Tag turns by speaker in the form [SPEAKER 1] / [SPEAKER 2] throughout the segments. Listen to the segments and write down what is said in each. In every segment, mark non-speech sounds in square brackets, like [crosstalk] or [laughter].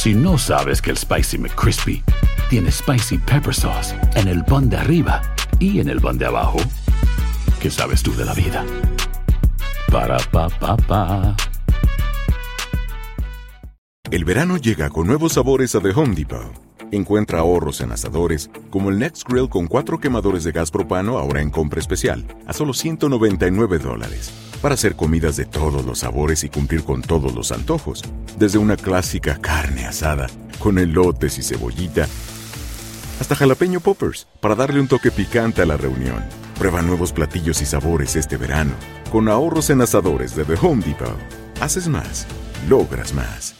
[SPEAKER 1] Si no sabes que el Spicy McCrispy tiene Spicy Pepper Sauce en el pan de arriba y en el pan de abajo, ¿qué sabes tú de la vida? Para, pa, pa, pa.
[SPEAKER 2] El verano llega con nuevos sabores a The Home Depot. Encuentra ahorros en asadores, como el Next Grill con cuatro quemadores de gas propano ahora en compra especial, a solo 199 dólares. Para hacer comidas de todos los sabores y cumplir con todos los antojos. Desde una clásica carne asada, con elotes y cebollita, hasta jalapeño poppers, para darle un toque picante a la reunión. Prueba nuevos platillos y sabores este verano. Con ahorros en asadores de The Home Depot. Haces más, logras más.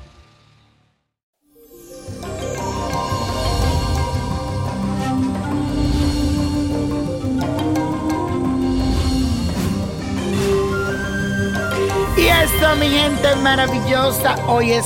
[SPEAKER 3] Eso, mi gente maravillosa, hoy es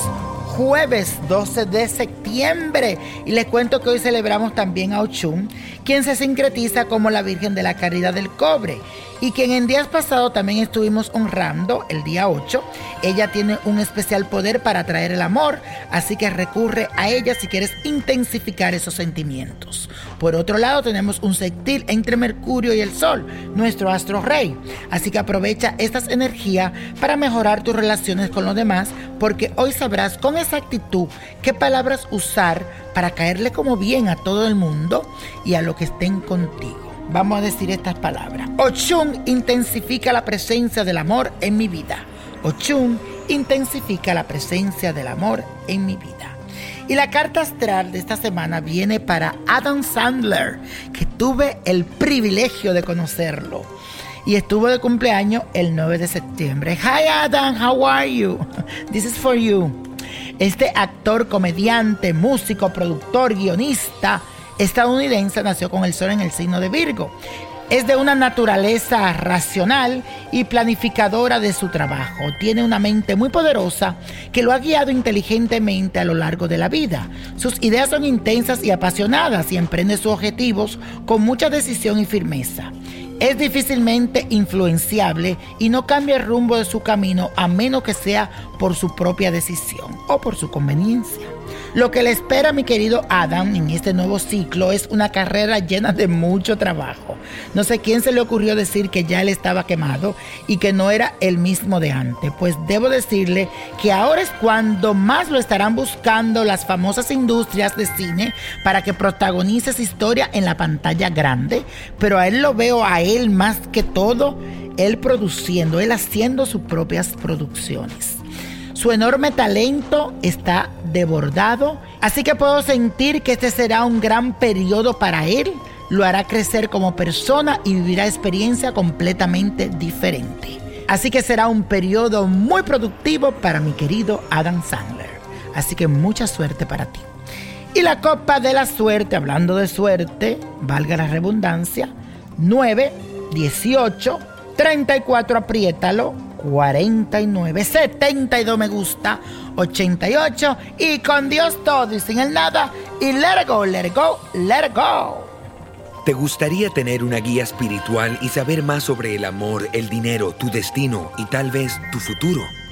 [SPEAKER 3] jueves 12 de septiembre y les cuento que hoy celebramos también a Ochun, quien se sincretiza como la Virgen de la Caridad del Cobre y quien en días pasados también estuvimos honrando el día 8. Ella tiene un especial poder para atraer el amor, así que recurre a ella si quieres intensificar esos sentimientos. Por otro lado, tenemos un sextil entre Mercurio y el Sol, nuestro astro rey, así que aprovecha estas energías para mejorar tus relaciones con los demás, porque hoy sabrás con exactitud qué palabras usar para caerle como bien a todo el mundo y a lo que estén contigo. Vamos a decir estas palabras. Ochun intensifica la presencia del amor en mi vida. Ochun intensifica la presencia del amor en mi vida. Y la carta astral de esta semana viene para Adam Sandler, que tuve el privilegio de conocerlo. Y estuvo de cumpleaños el 9 de septiembre. Hi Adam, how are you? [laughs] This is for you. Este actor, comediante, músico, productor, guionista, estadounidense nació con el sol en el signo de Virgo. Es de una naturaleza racional y planificadora de su trabajo. Tiene una mente muy poderosa que lo ha guiado inteligentemente a lo largo de la vida. Sus ideas son intensas y apasionadas y emprende sus objetivos con mucha decisión y firmeza. Es difícilmente influenciable y no cambia el rumbo de su camino a menos que sea por su propia decisión o por su conveniencia. Lo que le espera a mi querido Adam en este nuevo ciclo es una carrera llena de mucho trabajo. No sé quién se le ocurrió decir que ya él estaba quemado y que no era el mismo de antes. Pues debo decirle que ahora es cuando más lo estarán buscando las famosas industrias de cine para que protagonice esa historia en la pantalla grande. Pero a él lo veo a él más que todo, él produciendo, él haciendo sus propias producciones. Su enorme talento está desbordado, así que puedo sentir que este será un gran periodo para él. Lo hará crecer como persona y vivirá experiencia completamente diferente. Así que será un periodo muy productivo para mi querido Adam Sandler. Así que mucha suerte para ti. Y la copa de la suerte, hablando de suerte, valga la redundancia, 9, 18, 34, apriétalo, 49, 72 me gusta, 88 y con Dios todo y sin el nada y let go, let go, let go.
[SPEAKER 4] ¿Te gustaría tener una guía espiritual y saber más sobre el amor, el dinero, tu destino y tal vez tu futuro?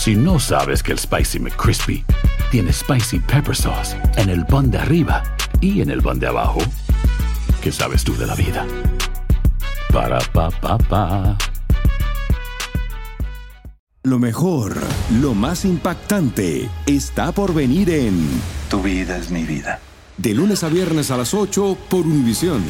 [SPEAKER 1] Si no sabes que el Spicy McCrispy tiene Spicy Pepper Sauce en el pan de arriba y en el pan de abajo, ¿qué sabes tú de la vida? Para, pa, pa, pa.
[SPEAKER 2] Lo mejor, lo más impactante, está por venir en
[SPEAKER 5] Tu vida es mi vida.
[SPEAKER 2] De lunes a viernes a las 8 por Univisión.